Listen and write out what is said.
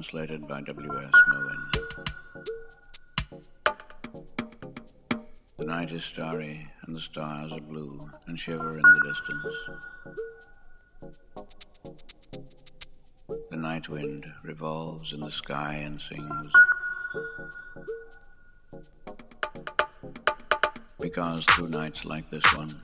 translated by W.S. The night is starry and the stars are blue and shiver in the distance. The night wind revolves in the sky and sings. Because through nights like this one,